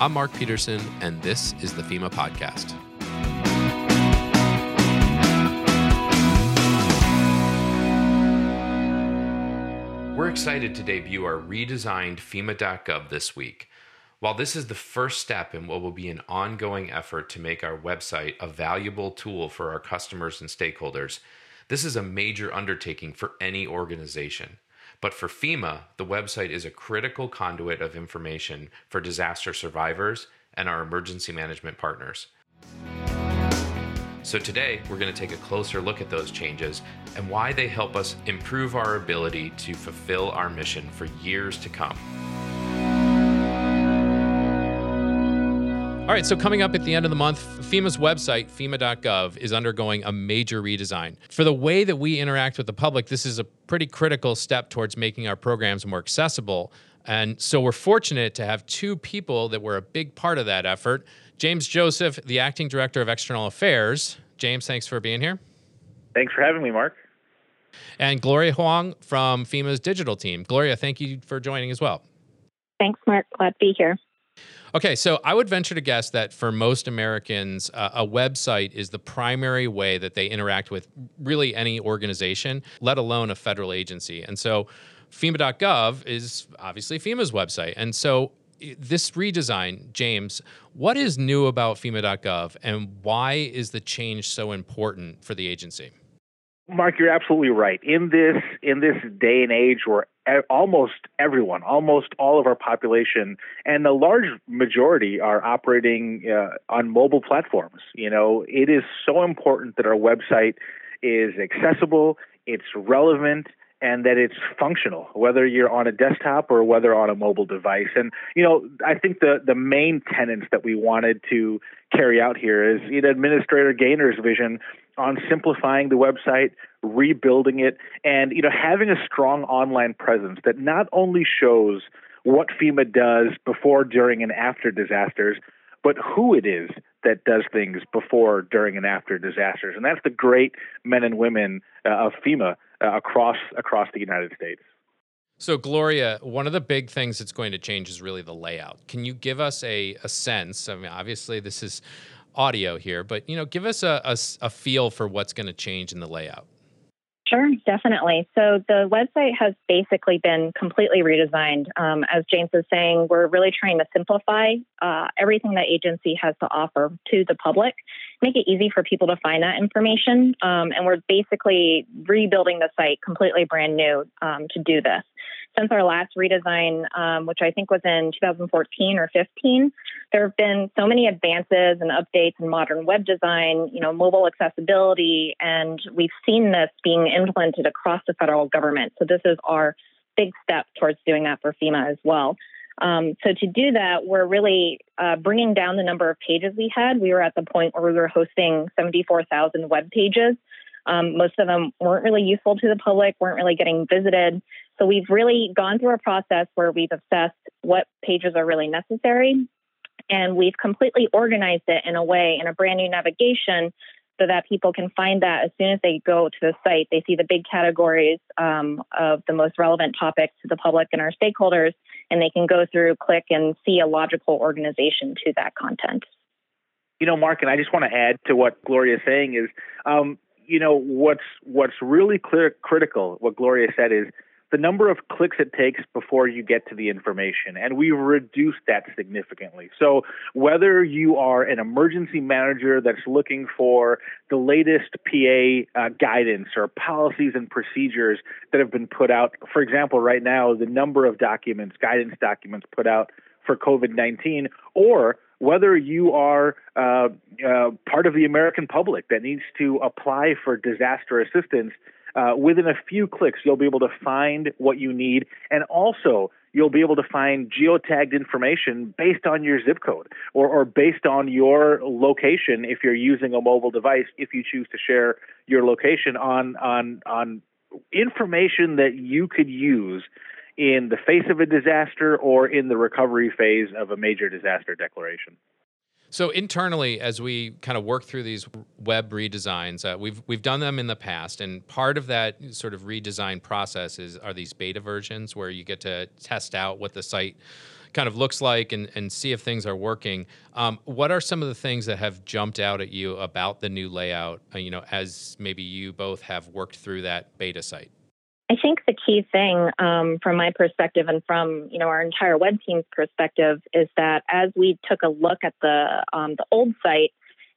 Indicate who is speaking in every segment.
Speaker 1: I'm Mark Peterson, and this is the FEMA Podcast. We're excited to debut our redesigned FEMA.gov this week. While this is the first step in what will be an ongoing effort to make our website a valuable tool for our customers and stakeholders, this is a major undertaking for any organization. But for FEMA, the website is a critical conduit of information for disaster survivors and our emergency management partners. So today, we're going to take a closer look at those changes and why they help us improve our ability to fulfill our mission for years to come. All right, so coming up at the end of the month, FEMA's website, FEMA.gov, is undergoing a major redesign. For the way that we interact with the public, this is a pretty critical step towards making our programs more accessible. And so we're fortunate to have two people that were a big part of that effort. James Joseph, the acting director of external affairs. James, thanks for being here.
Speaker 2: Thanks for having me, Mark.
Speaker 1: And Gloria Huang from FEMA's digital team. Gloria, thank you for joining as well.
Speaker 3: Thanks, Mark. Glad to be here.
Speaker 1: Okay, so I would venture to guess that for most Americans, uh, a website is the primary way that they interact with really any organization, let alone a federal agency. And so FEMA.gov is obviously FEMA's website. And so this redesign, James, what is new about FEMA.gov and why is the change so important for the agency?
Speaker 2: Mark, you're absolutely right. In this in this day and age where almost everyone, almost all of our population, and a large majority are operating uh, on mobile platforms. You know, it is so important that our website is accessible, it's relevant, and that it's functional, whether you're on a desktop or whether on a mobile device. And you know, I think the the main tenets that we wanted to carry out here is you know, Administrator Gaynor's vision on simplifying the website, rebuilding it, and you know, having a strong online presence that not only shows what FEMA does before, during, and after disasters, but who it is that does things before, during, and after disasters. And that's the great men and women uh, of FEMA uh, across across the United States.
Speaker 1: So, Gloria, one of the big things that's going to change is really the layout. Can you give us a, a sense? I mean, obviously, this is audio here, but you know, give us a, a, a feel for what's going to change in the layout.
Speaker 3: Sure, definitely. So the website has basically been completely redesigned. Um, as James is saying, we're really trying to simplify uh, everything that agency has to offer to the public, make it easy for people to find that information. Um, and we're basically rebuilding the site completely brand new um, to do this since our last redesign, um, which I think was in 2014 or 15, there have been so many advances and updates in modern web design, you know, mobile accessibility, and we've seen this being implemented across the federal government. So this is our big step towards doing that for FEMA as well. Um, so to do that, we're really uh, bringing down the number of pages we had. We were at the point where we were hosting 74,000 web pages. Um, most of them weren't really useful to the public, weren't really getting visited. So we've really gone through a process where we've assessed what pages are really necessary. And we've completely organized it in a way, in a brand new navigation, so that people can find that as soon as they go to the site. They see the big categories um, of the most relevant topics to the public and our stakeholders, and they can go through, click, and see a logical organization to that content.
Speaker 2: You know, Mark, and I just want to add to what Gloria is saying is, um, you know, what's what's really clear, critical. What Gloria said is the number of clicks it takes before you get to the information. And we've reduced that significantly. So, whether you are an emergency manager that's looking for the latest PA uh, guidance or policies and procedures that have been put out, for example, right now, the number of documents, guidance documents put out for COVID 19, or whether you are uh, uh, part of the American public that needs to apply for disaster assistance uh, within a few clicks, you'll be able to find what you need, and also you'll be able to find geotagged information based on your zip code or, or based on your location if you're using a mobile device. If you choose to share your location on on on information that you could use in the face of a disaster or in the recovery phase of a major disaster declaration.
Speaker 1: So internally, as we kind of work through these web redesigns, uh, we've we've done them in the past, and part of that sort of redesign process is are these beta versions where you get to test out what the site kind of looks like and, and see if things are working. Um, what are some of the things that have jumped out at you about the new layout, uh, you know, as maybe you both have worked through that beta site?
Speaker 3: I think the key thing um, from my perspective and from you know our entire web team's perspective is that as we took a look at the um, the old site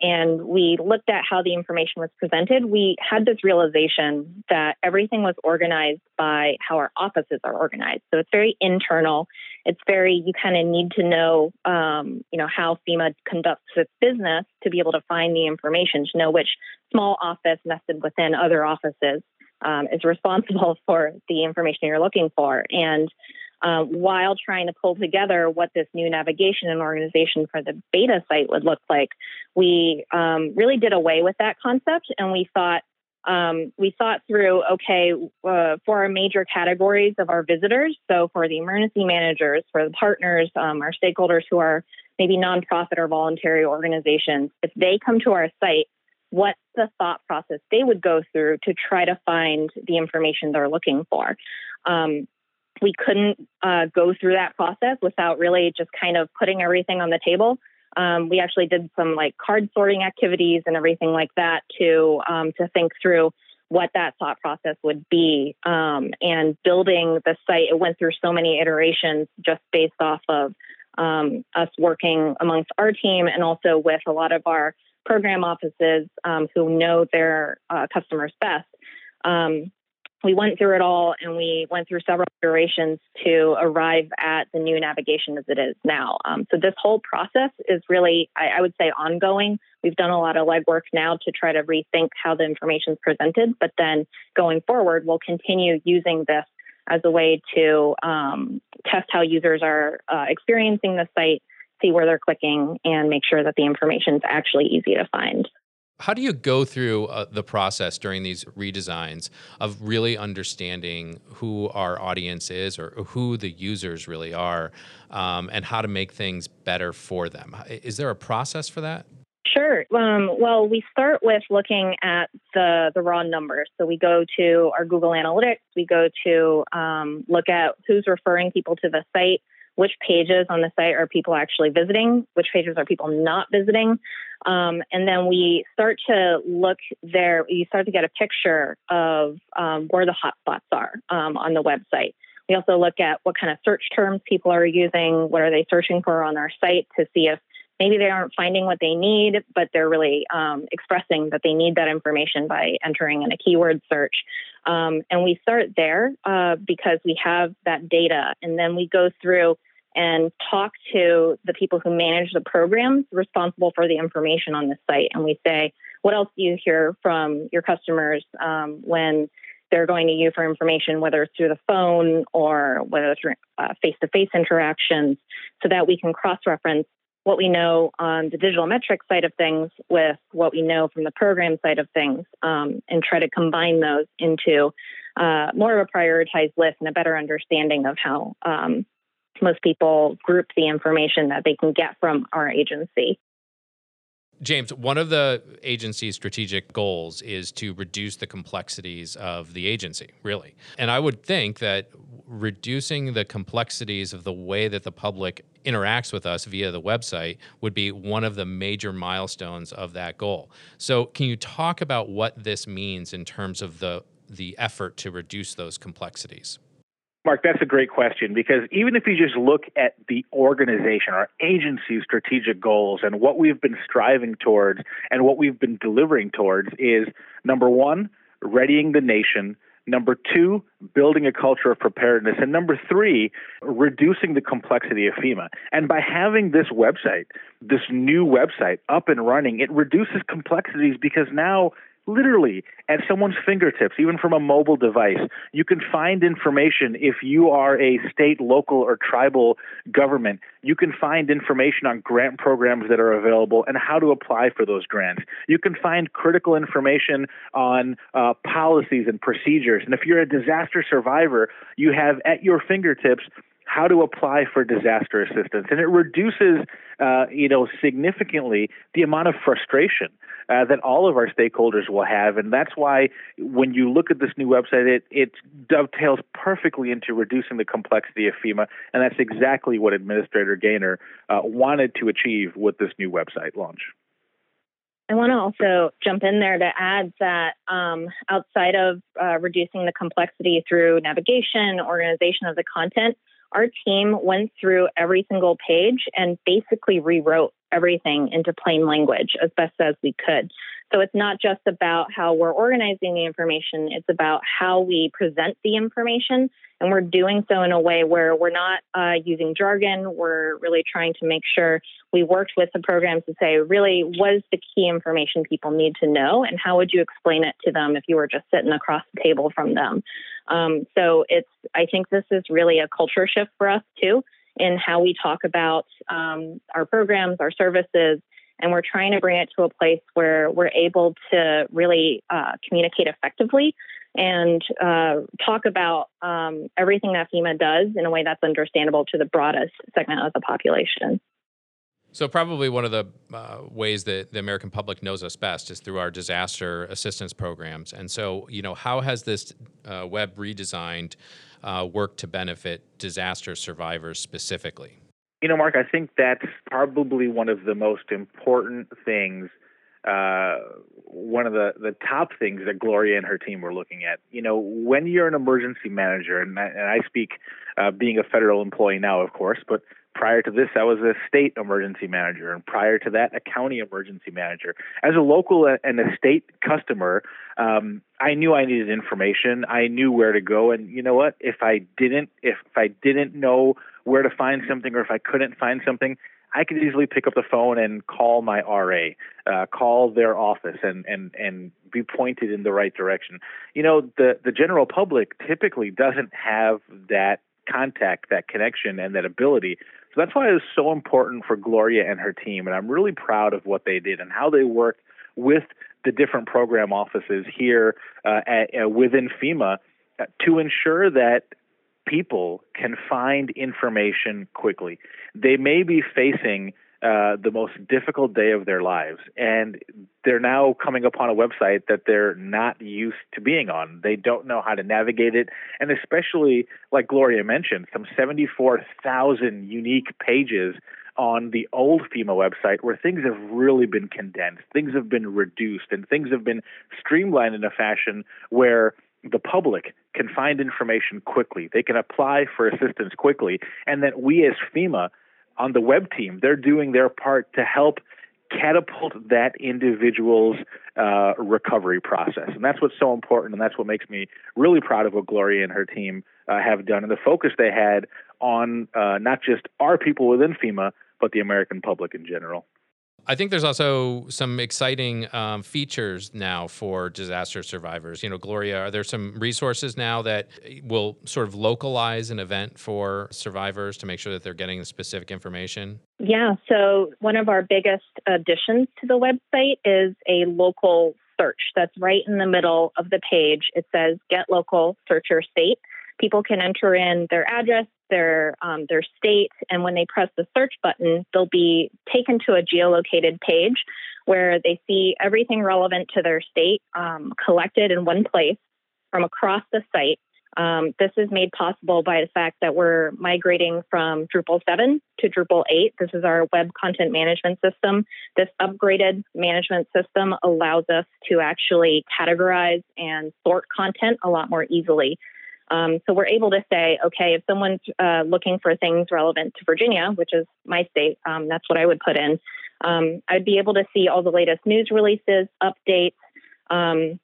Speaker 3: and we looked at how the information was presented, we had this realization that everything was organized by how our offices are organized. So it's very internal. It's very you kind of need to know um, you know how FEMA conducts its business to be able to find the information to know which small office nested within other offices um, is responsible for the information you're looking for. And um, while trying to pull together what this new navigation and organization for the beta site would look like, we um, really did away with that concept and we thought um, we thought through okay uh, for our major categories of our visitors so for the emergency managers for the partners um, our stakeholders who are maybe nonprofit or voluntary organizations if they come to our site what the thought process they would go through to try to find the information they're looking for. Um, we couldn't uh, go through that process without really just kind of putting everything on the table. Um, we actually did some like card sorting activities and everything like that to um, to think through what that thought process would be. Um, and building the site, it went through so many iterations just based off of um, us working amongst our team and also with a lot of our program offices um, who know their uh, customers best. Um, we went through it all and we went through several iterations to arrive at the new navigation as it is now. Um, so this whole process is really, I, I, would say, ongoing. We've done a lot of legwork now to try to rethink how the information is presented, but then going forward, we'll continue using this as a way to um, test how users are uh, experiencing the site see where they're clicking and make sure that the information is actually easy to find.
Speaker 1: How do you go through uh, the process during these redesigns of really understanding who our audience is or who the users really are um, and how to make things better for them? Is there a process for that?
Speaker 3: Sure. Um, well, we start with looking at the, the raw numbers. So we go to our Google Analytics, we go to um, look at who's referring people to the site, which pages on the site are people actually visiting, which pages are people not visiting. Um, and then we start to look there, you start to get a picture of um, where the hotspots are um, on the website. We also look at what kind of search terms people are using, what are they searching for on our site to see if maybe they aren't finding what they need, but they're really um, expressing that they need that information by entering in a keyword search. Um, and we start there uh, because we have that data, and then we go through and talk to the people who manage the programs responsible for the information on the site. And we say, what else do you hear from your customers um, when they're going to you for information, whether it's through the phone or whether it's face to face interactions, so that we can cross reference what we know on the digital metrics side of things with what we know from the program side of things um, and try to combine those into uh, more of a prioritized list and a better understanding of how um, most people group the information that they can get from our agency.
Speaker 1: James, one of the agency's strategic goals is to reduce the complexities of the agency, really. And I would think that reducing the complexities of the way that the public interacts with us via the website would be one of the major milestones of that goal. So, can you talk about what this means in terms of the the effort to reduce those complexities?
Speaker 2: Mark, that's a great question because even if you just look at the organization, our agency's strategic goals, and what we've been striving towards and what we've been delivering towards is number one, readying the nation. Number two, building a culture of preparedness. And number three, reducing the complexity of FEMA. And by having this website, this new website up and running, it reduces complexities because now literally at someone's fingertips, even from a mobile device. You can find information if you are a state, local, or tribal government. You can find information on grant programs that are available and how to apply for those grants. You can find critical information on uh, policies and procedures. And if you're a disaster survivor, you have at your fingertips how to apply for disaster assistance, and it reduces, uh, you know, significantly the amount of frustration uh, that all of our stakeholders will have, and that's why when you look at this new website, it it dovetails perfectly into reducing the complexity of FEMA, and that's exactly what Administrator Gaynor uh, wanted to achieve with this new website launch.
Speaker 3: I want to also jump in there to add that um, outside of uh, reducing the complexity through navigation, organization of the content, our team went through every single page and basically rewrote everything into plain language as best as we could. So it's not just about how we're organizing the information, it's about how we present the information. And we're doing so in a way where we're not uh, using jargon. We're really trying to make sure we worked with the programs to say, really, what is the key information people need to know? And how would you explain it to them if you were just sitting across the table from them? Um, so it's, I think this is really a culture shift for us too in how we talk about um, our programs, our services, and we're trying to bring it to a place where we're able to really uh, communicate effectively and uh, talk about um, everything that FEMA does in a way that's understandable to the broadest segment of the population.
Speaker 1: So, probably one of the uh, ways that the American public knows us best is through our disaster assistance programs. And so, you know, how has this uh, web redesigned uh, worked to benefit disaster survivors specifically?
Speaker 2: You know, Mark, I think that's probably one of the most important things. Uh, one of the, the top things that Gloria and her team were looking at. You know, when you're an emergency manager, and I, and I speak uh, being a federal employee now, of course, but prior to this, I was a state emergency manager, and prior to that, a county emergency manager. As a local and a state customer, um, I knew I needed information. I knew where to go, and you know what? If I didn't, if I didn't know where to find something, or if I couldn't find something, I could easily pick up the phone and call my RA, uh, call their office, and and and be pointed in the right direction. You know, the the general public typically doesn't have that contact, that connection, and that ability. So that's why it was so important for Gloria and her team, and I'm really proud of what they did and how they worked with the different program offices here uh, at, uh, within FEMA uh, to ensure that people can find information quickly. They may be facing uh, the most difficult day of their lives, and they're now coming upon a website that they're not used to being on. They don't know how to navigate it, and especially, like Gloria mentioned, some 74,000 unique pages on the old FEMA website where things have really been condensed, things have been reduced, and things have been streamlined in a fashion where the public can find information quickly. They can apply for assistance quickly. And that we as FEMA on the web team, they're doing their part to help catapult that individual's uh, recovery process. And that's what's so important. And that's what makes me really proud of what Gloria and her team uh, have done and the focus they had on uh, not just our people within FEMA, but the American public in general.
Speaker 1: I think there's also some exciting um, features now for disaster survivors. You know, Gloria, are there some resources now that will sort of localize an event for survivors to make sure that they're getting specific information?
Speaker 3: Yeah. So, one of our biggest additions to the website is a local search that's right in the middle of the page. It says Get Local, Search Your State. People can enter in their address, their um, their state, and when they press the search button, they'll be taken to a geolocated page where they see everything relevant to their state um, collected in one place from across the site. Um, this is made possible by the fact that we're migrating from Drupal 7 to Drupal 8. This is our web content management system. This upgraded management system allows us to actually categorize and sort content a lot more easily. Um, so we're able to say, okay, if someone's uh, looking for things relevant to Virginia, which is my state, um, that's what I would put in. Um, I'd be able to see all the latest news releases, updates. Um,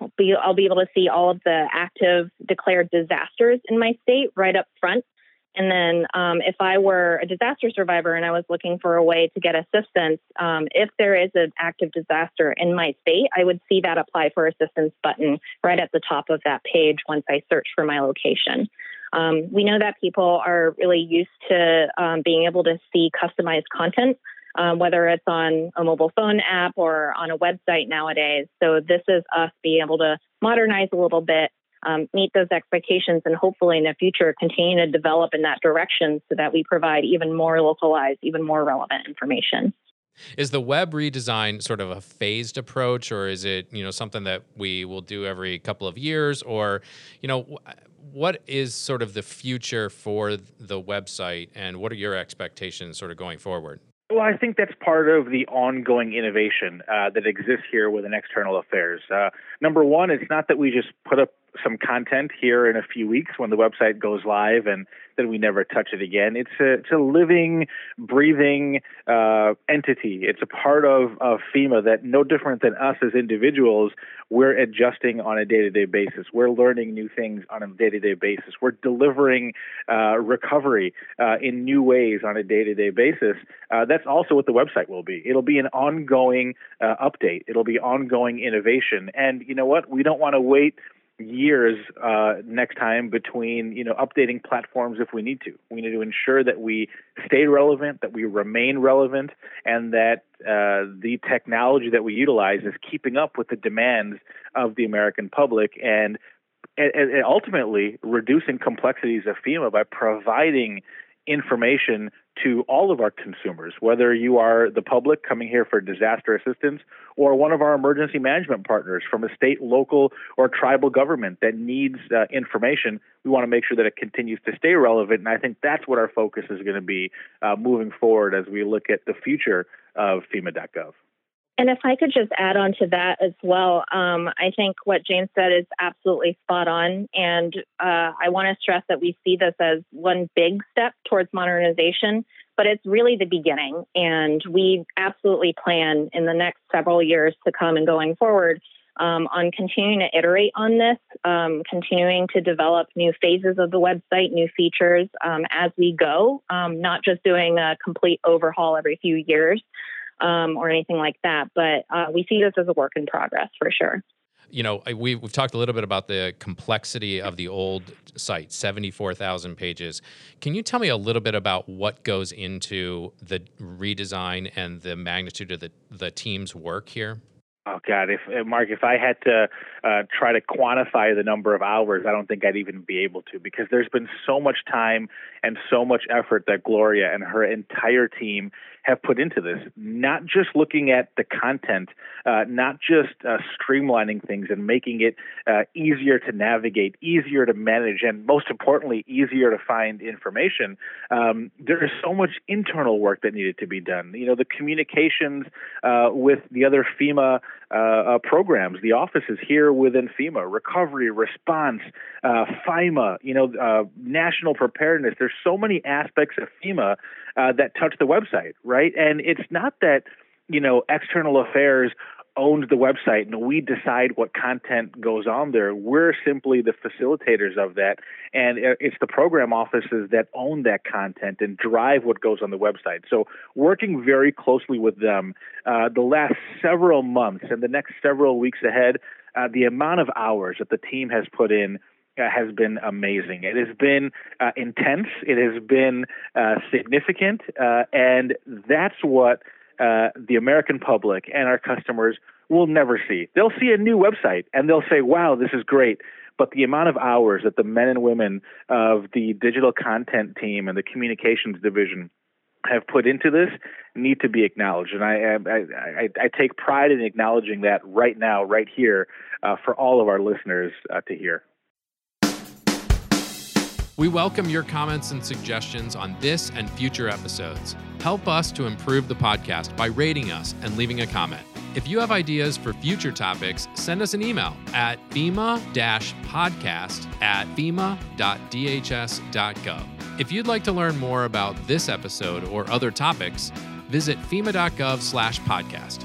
Speaker 3: I'll be able to see all of the active declared disasters in my state right up front. And then, um, if I were a disaster survivor and I was looking for a way to get assistance, um, if there is an active disaster in my state, I would see that apply for assistance button right at the top of that page once I search for my location. Um, we know that people are really used to um, being able to see customized content, um, whether it's on a mobile phone app or on a website nowadays. So, this is us being able to modernize a little bit um, meet those expectations and hopefully in the future continue to develop in that direction so that we provide even more localized, even more relevant information.
Speaker 1: Is the web redesign sort of a phased approach, or is it you know something that we will do every couple of years, or you know what is sort of the future for the website, and what are your expectations sort of going forward?
Speaker 2: Well, I think that's part of the ongoing innovation uh, that exists here within external affairs. Uh, number one, it's not that we just put up some content here in a few weeks when the website goes live and then we never touch it again. It's a, it's a living, breathing uh, entity. It's a part of, of FEMA that, no different than us as individuals, we're adjusting on a day to day basis. We're learning new things on a day to day basis. We're delivering uh, recovery uh, in new ways on a day to day basis. Uh, that's also what the website will be. It'll be an ongoing uh, update, it'll be ongoing innovation. And you know what? We don't want to wait years uh, next time between you know updating platforms if we need to. We need to ensure that we stay relevant, that we remain relevant, and that uh, the technology that we utilize is keeping up with the demands of the American public and, and, and ultimately reducing complexities of FEMA by providing information to all of our consumers, whether you are the public coming here for disaster assistance or one of our emergency management partners from a state, local, or tribal government that needs uh, information. We want to make sure that it continues to stay relevant. And I think that's what our focus is going to be uh, moving forward as we look at the future of FEMA.gov.
Speaker 3: And if I could just add on to that as well, um, I think what James said is absolutely spot on. And uh, I want to stress that we see this as one big step towards modernization, but it's really the beginning. And we absolutely plan in the next several years to come and going forward um, on continuing to iterate on this, um, continuing to develop new phases of the website, new features um, as we go, um, not just doing a complete overhaul every few years um, or anything like that. But uh, we see this as a work in progress for sure.
Speaker 1: You know, we, we've talked a little bit about the complexity of the old site, 74,000 pages. Can you tell me a little bit about what goes into the redesign and the magnitude of the, the team's work here?
Speaker 2: Oh God, if Mark, if I had to uh, try to quantify the number of hours, I don't think I'd even be able to because there's been so much time and so much effort that Gloria and her entire team have put into this. Not just looking at the content, uh, not just uh, streamlining things and making it uh, easier to navigate, easier to manage, and most importantly, easier to find information. Um, there is so much internal work that needed to be done. You know, the communications uh, with the other FEMA uh, programs, the offices here within FEMA, recovery, response, uh, FIMA, you know, uh, national preparedness. There's so many aspects of FEMA uh, that touch the website, right? And it's not that you know external affairs owns the website and we decide what content goes on there. We're simply the facilitators of that. And it's the program offices that own that content and drive what goes on the website. So, working very closely with them uh, the last several months and the next several weeks ahead, uh, the amount of hours that the team has put in. Uh, has been amazing. It has been uh, intense. It has been uh, significant, uh, and that's what uh, the American public and our customers will never see. They'll see a new website and they'll say, wow, this is great. But the amount of hours that the men and women of the digital content team and the communications division have put into this need to be acknowledged. And I, I, I, I take pride in acknowledging that right now, right here, uh, for all of our listeners uh, to hear.
Speaker 1: We welcome your comments and suggestions on this and future episodes. Help us to improve the podcast by rating us and leaving a comment. If you have ideas for future topics, send us an email at FEMA-podcast at FEMA.dhs.gov. If you'd like to learn more about this episode or other topics, visit FEMA.gov slash podcast.